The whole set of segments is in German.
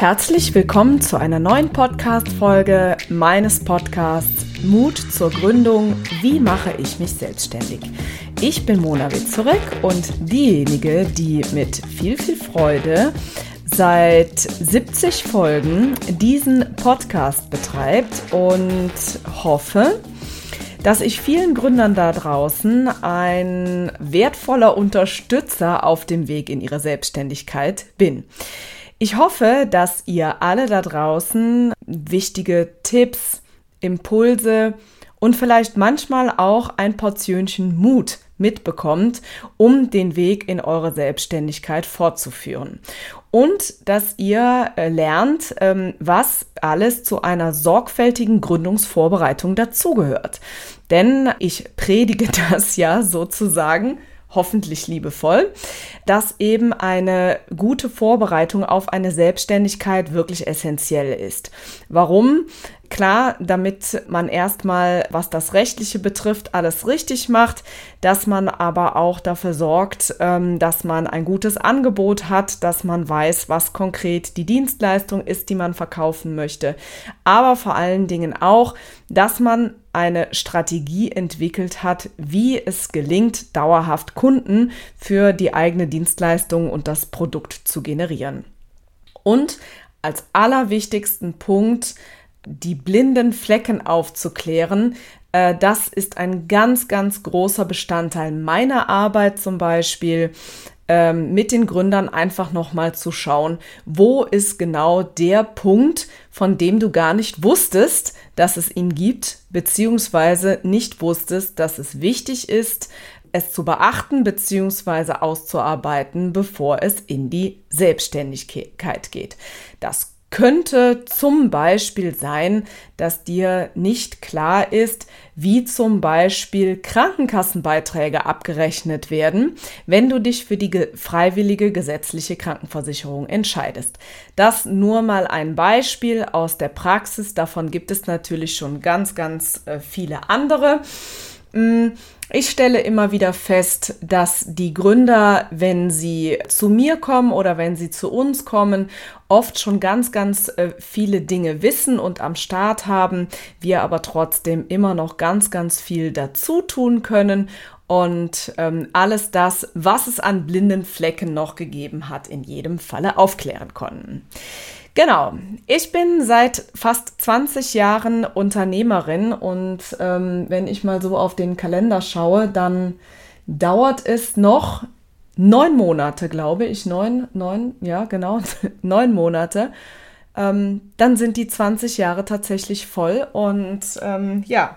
Herzlich willkommen zu einer neuen Podcast-Folge meines Podcasts Mut zur Gründung. Wie mache ich mich selbstständig? Ich bin Mona Witzurek und diejenige, die mit viel, viel Freude seit 70 Folgen diesen Podcast betreibt und hoffe, dass ich vielen Gründern da draußen ein wertvoller Unterstützer auf dem Weg in ihre Selbstständigkeit bin. Ich hoffe, dass ihr alle da draußen wichtige Tipps, Impulse und vielleicht manchmal auch ein Portionchen Mut mitbekommt, um den Weg in eure Selbstständigkeit fortzuführen. Und dass ihr äh, lernt, ähm, was alles zu einer sorgfältigen Gründungsvorbereitung dazugehört. Denn ich predige das ja sozusagen hoffentlich liebevoll, dass eben eine gute Vorbereitung auf eine Selbstständigkeit wirklich essentiell ist. Warum? Klar, damit man erstmal, was das Rechtliche betrifft, alles richtig macht, dass man aber auch dafür sorgt, ähm, dass man ein gutes Angebot hat, dass man weiß, was konkret die Dienstleistung ist, die man verkaufen möchte. Aber vor allen Dingen auch, dass man eine Strategie entwickelt hat, wie es gelingt, dauerhaft Kunden für die eigene Dienstleistung und das Produkt zu generieren. Und als allerwichtigsten Punkt, die blinden Flecken aufzuklären. Äh, das ist ein ganz, ganz großer Bestandteil meiner Arbeit zum Beispiel ähm, mit den Gründern einfach nochmal zu schauen, wo ist genau der Punkt, von dem du gar nicht wusstest, dass es ihn gibt, beziehungsweise nicht wusstest, dass es wichtig ist, es zu beachten beziehungsweise auszuarbeiten, bevor es in die Selbstständigkeit geht. Das könnte zum Beispiel sein, dass dir nicht klar ist, wie zum Beispiel Krankenkassenbeiträge abgerechnet werden, wenn du dich für die freiwillige gesetzliche Krankenversicherung entscheidest. Das nur mal ein Beispiel aus der Praxis. Davon gibt es natürlich schon ganz, ganz äh, viele andere. Ich stelle immer wieder fest, dass die Gründer, wenn sie zu mir kommen oder wenn sie zu uns kommen, oft schon ganz, ganz äh, viele Dinge wissen und am Start haben, wir aber trotzdem immer noch ganz, ganz viel dazu tun können und ähm, alles das, was es an blinden Flecken noch gegeben hat, in jedem Falle aufklären konnten. Genau, ich bin seit fast 20 Jahren Unternehmerin und ähm, wenn ich mal so auf den Kalender schaue, dann dauert es noch neun Monate, glaube ich, neun, neun, ja genau, neun Monate, ähm, dann sind die 20 Jahre tatsächlich voll. Und ähm, ja,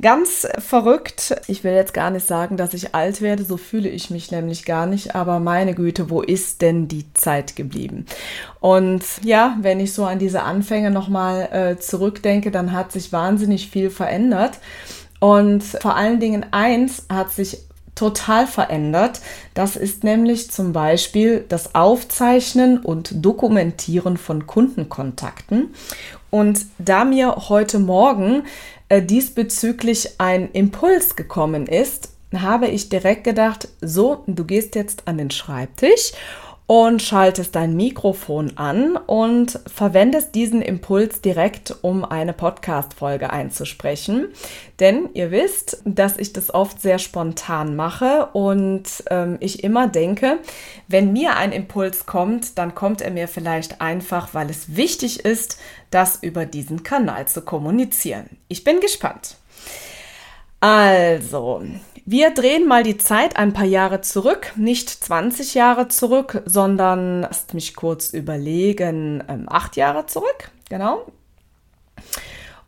ganz verrückt. Ich will jetzt gar nicht sagen, dass ich alt werde, so fühle ich mich nämlich gar nicht. Aber meine Güte, wo ist denn die Zeit geblieben? Und ja, wenn ich so an diese Anfänge nochmal äh, zurückdenke, dann hat sich wahnsinnig viel verändert. Und vor allen Dingen eins hat sich total verändert. Das ist nämlich zum Beispiel das Aufzeichnen und Dokumentieren von Kundenkontakten. Und da mir heute Morgen äh, diesbezüglich ein Impuls gekommen ist, habe ich direkt gedacht, so, du gehst jetzt an den Schreibtisch und schaltest dein Mikrofon an und verwendest diesen Impuls direkt, um eine Podcast-Folge einzusprechen. Denn ihr wisst, dass ich das oft sehr spontan mache und ähm, ich immer denke, wenn mir ein Impuls kommt, dann kommt er mir vielleicht einfach, weil es wichtig ist, das über diesen Kanal zu kommunizieren. Ich bin gespannt. Also, wir drehen mal die Zeit ein paar Jahre zurück, nicht 20 Jahre zurück, sondern, lasst mich kurz überlegen, ähm, acht Jahre zurück, genau.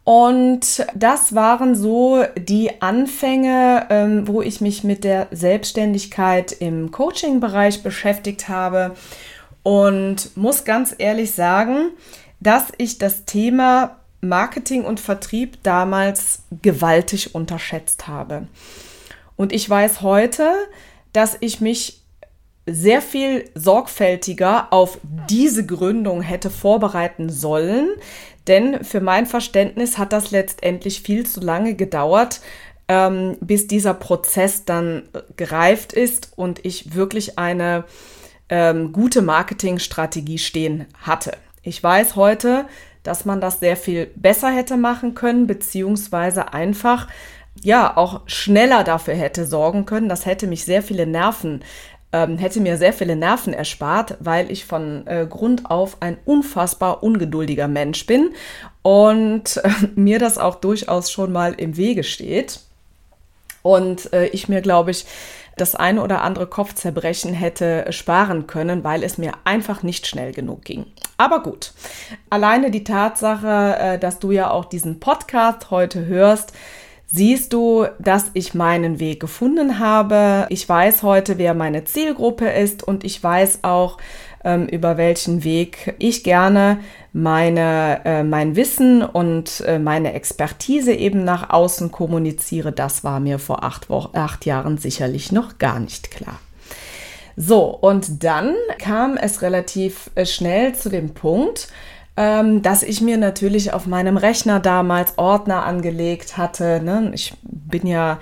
Und das waren so die Anfänge, ähm, wo ich mich mit der Selbstständigkeit im Coaching-Bereich beschäftigt habe und muss ganz ehrlich sagen, dass ich das Thema Marketing und Vertrieb damals gewaltig unterschätzt habe. Und ich weiß heute, dass ich mich sehr viel sorgfältiger auf diese Gründung hätte vorbereiten sollen, denn für mein Verständnis hat das letztendlich viel zu lange gedauert, ähm, bis dieser Prozess dann gereift ist und ich wirklich eine ähm, gute Marketingstrategie stehen hatte. Ich weiß heute, dass man das sehr viel besser hätte machen können, beziehungsweise einfach ja auch schneller dafür hätte sorgen können. Das hätte mich sehr viele Nerven ähm, hätte mir sehr viele Nerven erspart, weil ich von äh, Grund auf ein unfassbar ungeduldiger Mensch bin und äh, mir das auch durchaus schon mal im Wege steht. Und äh, ich mir, glaube ich, das eine oder andere Kopfzerbrechen hätte sparen können, weil es mir einfach nicht schnell genug ging. Aber gut, alleine die Tatsache, äh, dass du ja auch diesen Podcast heute hörst, siehst du, dass ich meinen Weg gefunden habe. Ich weiß heute, wer meine Zielgruppe ist und ich weiß auch, ähm, über welchen Weg ich gerne meine, äh, mein Wissen und äh, meine Expertise eben nach außen kommuniziere. Das war mir vor acht, Wochen, acht Jahren sicherlich noch gar nicht klar. So, und dann kam es relativ äh, schnell zu dem Punkt, ähm, dass ich mir natürlich auf meinem Rechner damals Ordner angelegt hatte. Ne? Ich bin ja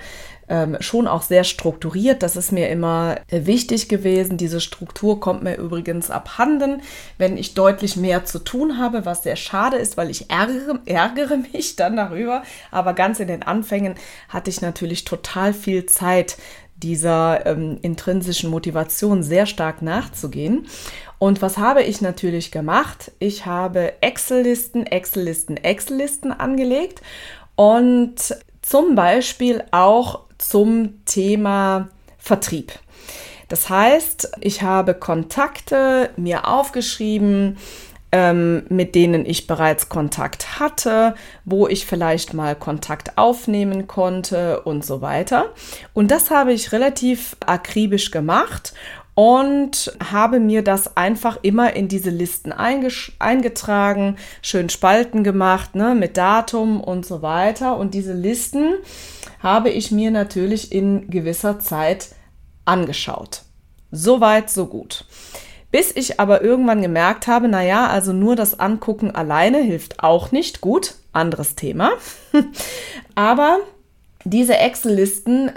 ähm, schon auch sehr strukturiert. Das ist mir immer äh, wichtig gewesen. Diese Struktur kommt mir übrigens abhanden, wenn ich deutlich mehr zu tun habe, was sehr schade ist, weil ich ärgere, ärgere mich dann darüber. Aber ganz in den Anfängen hatte ich natürlich total viel Zeit, dieser ähm, intrinsischen Motivation sehr stark nachzugehen. Und was habe ich natürlich gemacht? Ich habe Excel-Listen, Excel-Listen, Excel-Listen angelegt und zum Beispiel auch zum Thema Vertrieb. Das heißt, ich habe Kontakte mir aufgeschrieben, ähm, mit denen ich bereits Kontakt hatte, wo ich vielleicht mal Kontakt aufnehmen konnte und so weiter. Und das habe ich relativ akribisch gemacht und habe mir das einfach immer in diese Listen eingetragen, schön Spalten gemacht, ne, mit Datum und so weiter. Und diese Listen habe ich mir natürlich in gewisser Zeit angeschaut. Soweit, so gut. Bis ich aber irgendwann gemerkt habe, naja, also nur das Angucken alleine hilft auch nicht. Gut, anderes Thema. aber diese Excel-Listen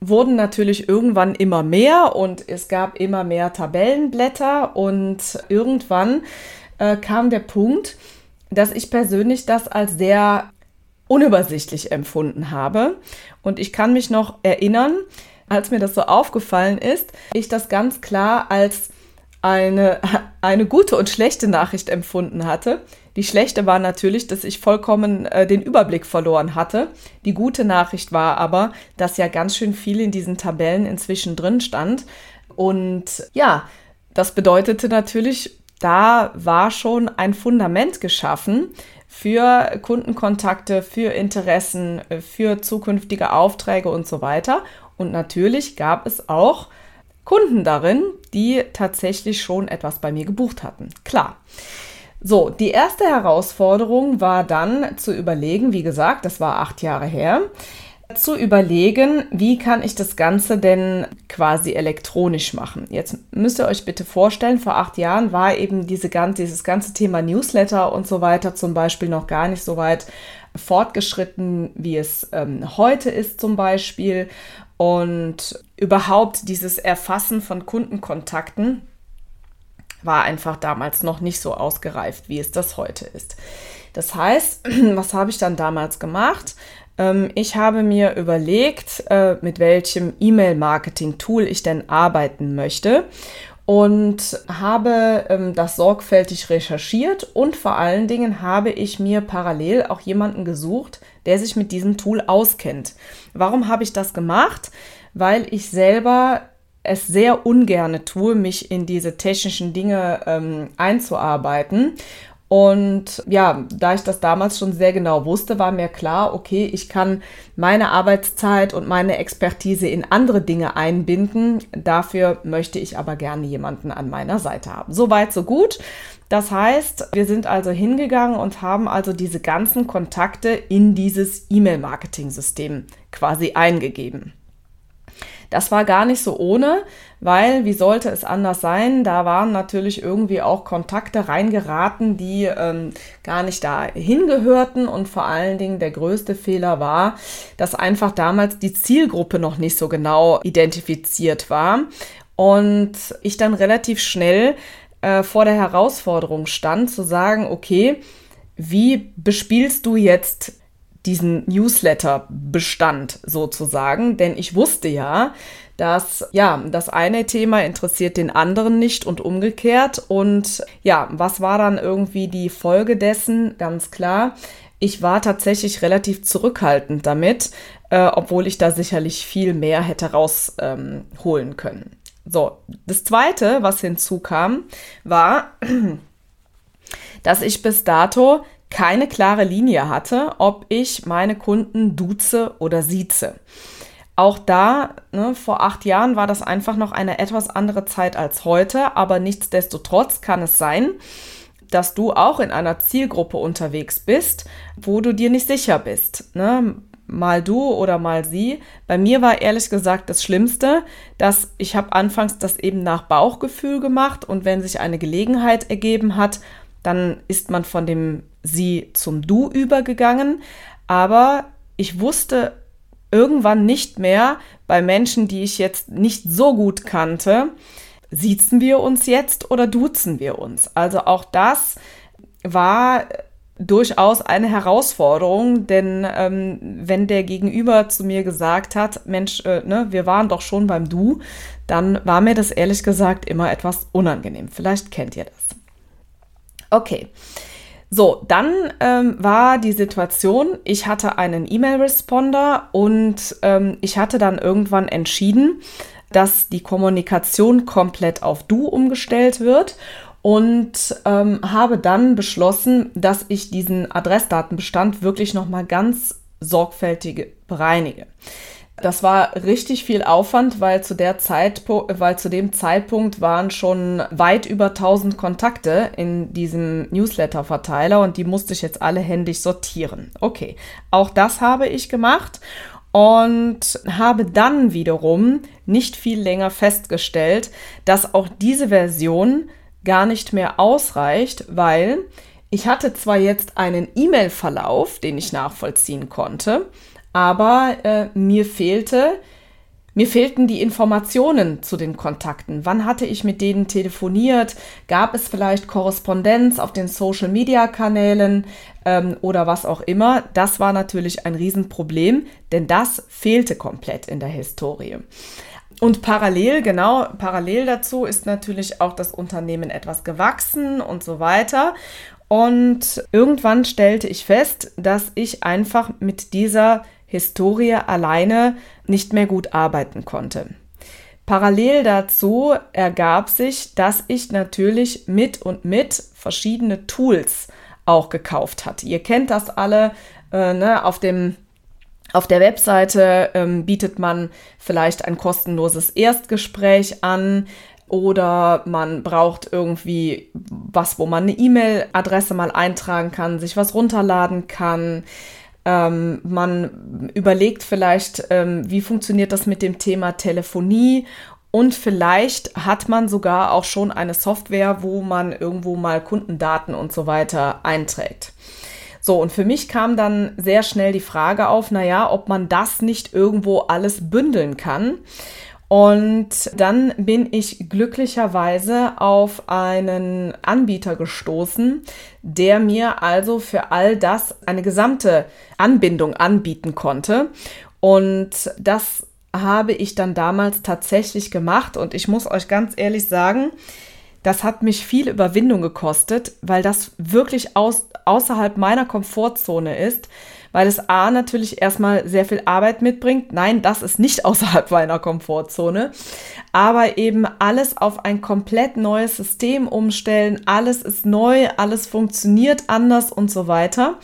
wurden natürlich irgendwann immer mehr und es gab immer mehr Tabellenblätter und irgendwann äh, kam der Punkt, dass ich persönlich das als sehr unübersichtlich empfunden habe. Und ich kann mich noch erinnern, als mir das so aufgefallen ist, ich das ganz klar als eine, eine gute und schlechte Nachricht empfunden hatte. Die schlechte war natürlich, dass ich vollkommen äh, den Überblick verloren hatte. Die gute Nachricht war aber, dass ja ganz schön viel in diesen Tabellen inzwischen drin stand. Und ja, das bedeutete natürlich, da war schon ein Fundament geschaffen für Kundenkontakte, für Interessen, für zukünftige Aufträge und so weiter. Und natürlich gab es auch Kunden darin, die tatsächlich schon etwas bei mir gebucht hatten. Klar. So, die erste Herausforderung war dann zu überlegen, wie gesagt, das war acht Jahre her, zu überlegen, wie kann ich das Ganze denn quasi elektronisch machen. Jetzt müsst ihr euch bitte vorstellen, vor acht Jahren war eben diese ganze, dieses ganze Thema Newsletter und so weiter zum Beispiel noch gar nicht so weit fortgeschritten, wie es ähm, heute ist zum Beispiel. Und überhaupt dieses Erfassen von Kundenkontakten war einfach damals noch nicht so ausgereift, wie es das heute ist. Das heißt, was habe ich dann damals gemacht? Ähm, ich habe mir überlegt, äh, mit welchem E-Mail-Marketing-Tool ich denn arbeiten möchte und habe ähm, das sorgfältig recherchiert und vor allen Dingen habe ich mir parallel auch jemanden gesucht, der sich mit diesem Tool auskennt. Warum habe ich das gemacht? Weil ich selber es sehr ungerne tue, mich in diese technischen Dinge ähm, einzuarbeiten. Und ja, da ich das damals schon sehr genau wusste, war mir klar, okay, ich kann meine Arbeitszeit und meine Expertise in andere Dinge einbinden. Dafür möchte ich aber gerne jemanden an meiner Seite haben. Soweit, so gut. Das heißt, wir sind also hingegangen und haben also diese ganzen Kontakte in dieses E-Mail-Marketing-System quasi eingegeben. Das war gar nicht so ohne, weil wie sollte es anders sein? Da waren natürlich irgendwie auch Kontakte reingeraten, die ähm, gar nicht da hingehörten und vor allen Dingen der größte Fehler war, dass einfach damals die Zielgruppe noch nicht so genau identifiziert war und ich dann relativ schnell äh, vor der Herausforderung stand, zu sagen, okay, wie bespielst du jetzt diesen Newsletter-Bestand sozusagen? Denn ich wusste ja, dass ja, das eine Thema interessiert den anderen nicht und umgekehrt. Und ja, was war dann irgendwie die Folge dessen? Ganz klar. Ich war tatsächlich relativ zurückhaltend damit, äh, obwohl ich da sicherlich viel mehr hätte rausholen ähm, können. So, das zweite, was hinzukam, war, dass ich bis dato keine klare Linie hatte, ob ich meine Kunden duze oder sieze. Auch da, ne, vor acht Jahren war das einfach noch eine etwas andere Zeit als heute, aber nichtsdestotrotz kann es sein, dass du auch in einer Zielgruppe unterwegs bist, wo du dir nicht sicher bist. Ne? Mal du oder mal sie. Bei mir war ehrlich gesagt das Schlimmste, dass ich habe anfangs das eben nach Bauchgefühl gemacht und wenn sich eine Gelegenheit ergeben hat, dann ist man von dem sie zum Du übergegangen. Aber ich wusste irgendwann nicht mehr bei Menschen, die ich jetzt nicht so gut kannte, siezen wir uns jetzt oder duzen wir uns? Also auch das war durchaus eine Herausforderung, denn ähm, wenn der Gegenüber zu mir gesagt hat, Mensch, äh, ne, wir waren doch schon beim Du, dann war mir das ehrlich gesagt immer etwas unangenehm. Vielleicht kennt ihr das. Okay. So, dann ähm, war die Situation, ich hatte einen E-Mail-Responder und ähm, ich hatte dann irgendwann entschieden, dass die Kommunikation komplett auf Du umgestellt wird und ähm, habe dann beschlossen, dass ich diesen Adressdatenbestand wirklich nochmal ganz sorgfältig bereinige. Das war richtig viel Aufwand, weil zu der Zeit, weil zu dem Zeitpunkt waren schon weit über 1000 Kontakte in diesem Newsletter-Verteiler und die musste ich jetzt alle händisch sortieren. Okay, auch das habe ich gemacht und habe dann wiederum nicht viel länger festgestellt, dass auch diese Version gar nicht mehr ausreicht, weil ich hatte zwar jetzt einen E-Mail-Verlauf, den ich nachvollziehen konnte, aber äh, mir fehlte mir fehlten die Informationen zu den Kontakten. Wann hatte ich mit denen telefoniert? Gab es vielleicht Korrespondenz auf den Social-Media-Kanälen ähm, oder was auch immer? Das war natürlich ein Riesenproblem, denn das fehlte komplett in der Historie. Und parallel, genau, parallel dazu ist natürlich auch das Unternehmen etwas gewachsen und so weiter. Und irgendwann stellte ich fest, dass ich einfach mit dieser Historie alleine nicht mehr gut arbeiten konnte. Parallel dazu ergab sich, dass ich natürlich mit und mit verschiedene Tools auch gekauft hatte. Ihr kennt das alle, äh, ne, auf dem auf der Webseite ähm, bietet man vielleicht ein kostenloses Erstgespräch an oder man braucht irgendwie was, wo man eine E-Mail-Adresse mal eintragen kann, sich was runterladen kann. Ähm, man überlegt vielleicht, ähm, wie funktioniert das mit dem Thema Telefonie und vielleicht hat man sogar auch schon eine Software, wo man irgendwo mal Kundendaten und so weiter einträgt. So, und für mich kam dann sehr schnell die Frage auf, naja, ob man das nicht irgendwo alles bündeln kann. Und dann bin ich glücklicherweise auf einen Anbieter gestoßen, der mir also für all das eine gesamte Anbindung anbieten konnte. Und das habe ich dann damals tatsächlich gemacht. Und ich muss euch ganz ehrlich sagen, das hat mich viel Überwindung gekostet, weil das wirklich aus, außerhalb meiner Komfortzone ist weil es A natürlich erstmal sehr viel Arbeit mitbringt. Nein, das ist nicht außerhalb meiner Komfortzone, aber eben alles auf ein komplett neues System umstellen, alles ist neu, alles funktioniert anders und so weiter.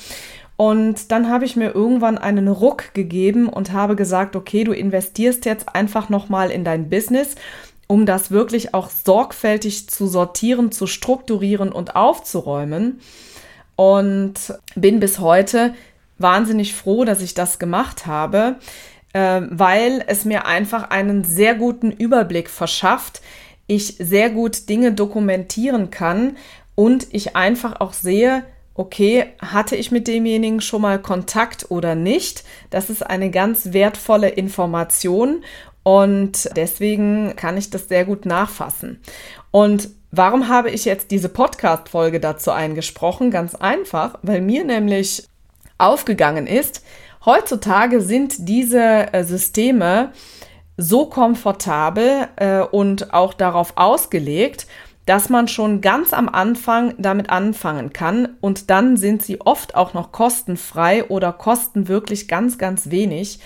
Und dann habe ich mir irgendwann einen Ruck gegeben und habe gesagt, okay, du investierst jetzt einfach nochmal in dein Business, um das wirklich auch sorgfältig zu sortieren, zu strukturieren und aufzuräumen. Und bin bis heute wahnsinnig froh, dass ich das gemacht habe, äh, weil es mir einfach einen sehr guten Überblick verschafft, ich sehr gut Dinge dokumentieren kann und ich einfach auch sehe, okay, hatte ich mit demjenigen schon mal Kontakt oder nicht? Das ist eine ganz wertvolle Information und deswegen kann ich das sehr gut nachfassen. Und Warum habe ich jetzt diese Podcast-Folge dazu eingesprochen? Ganz einfach, weil mir nämlich aufgegangen ist, heutzutage sind diese äh, Systeme so komfortabel äh, und auch darauf ausgelegt, dass man schon ganz am Anfang damit anfangen kann und dann sind sie oft auch noch kostenfrei oder kosten wirklich ganz, ganz wenig.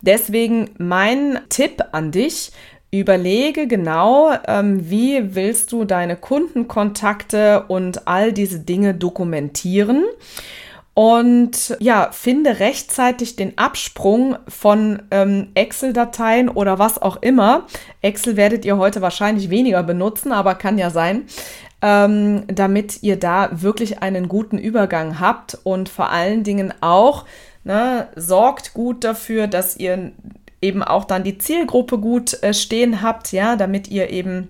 Deswegen mein Tipp an dich, Überlege genau, ähm, wie willst du deine Kundenkontakte und all diese Dinge dokumentieren. Und ja, finde rechtzeitig den Absprung von ähm, Excel-Dateien oder was auch immer. Excel werdet ihr heute wahrscheinlich weniger benutzen, aber kann ja sein, ähm, damit ihr da wirklich einen guten Übergang habt und vor allen Dingen auch ne, sorgt gut dafür, dass ihr eben auch dann die Zielgruppe gut äh, stehen habt, ja, damit ihr eben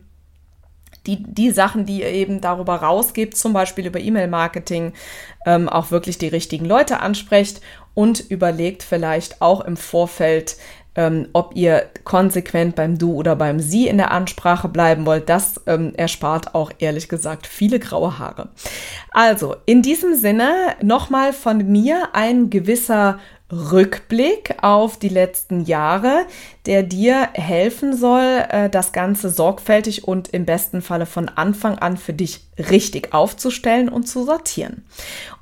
die, die Sachen, die ihr eben darüber rausgebt, zum Beispiel über E-Mail-Marketing, ähm, auch wirklich die richtigen Leute ansprecht und überlegt vielleicht auch im Vorfeld, ähm, ob ihr konsequent beim Du oder beim Sie in der Ansprache bleiben wollt. Das ähm, erspart auch ehrlich gesagt viele graue Haare. Also, in diesem Sinne nochmal von mir ein gewisser Rückblick auf die letzten Jahre, der dir helfen soll, äh, das Ganze sorgfältig und im besten Falle von Anfang an für dich richtig aufzustellen und zu sortieren.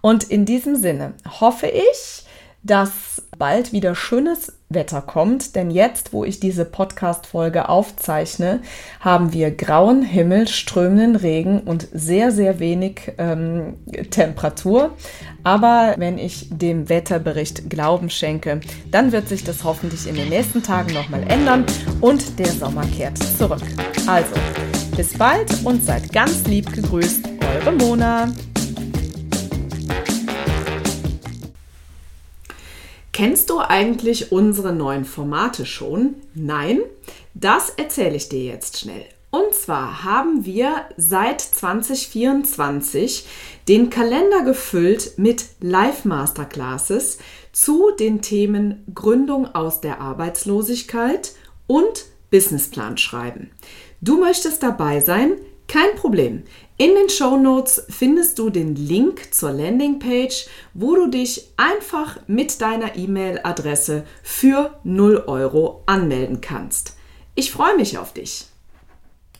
Und in diesem Sinne hoffe ich, dass bald wieder schönes Wetter kommt, denn jetzt, wo ich diese Podcast-Folge aufzeichne, haben wir grauen Himmel, strömenden Regen und sehr, sehr wenig ähm, Temperatur. Aber wenn ich dem Wetterbericht Glauben schenke, dann wird sich das hoffentlich in den nächsten Tagen nochmal ändern und der Sommer kehrt zurück. Also, bis bald und seid ganz lieb gegrüßt, eure Mona. Kennst du eigentlich unsere neuen Formate schon? Nein? Das erzähle ich dir jetzt schnell. Und zwar haben wir seit 2024 den Kalender gefüllt mit Live-Masterclasses zu den Themen Gründung aus der Arbeitslosigkeit und Businessplan schreiben. Du möchtest dabei sein? Kein Problem. In den Show Notes findest du den Link zur Landingpage, wo du dich einfach mit deiner E-Mail-Adresse für 0 Euro anmelden kannst. Ich freue mich auf dich.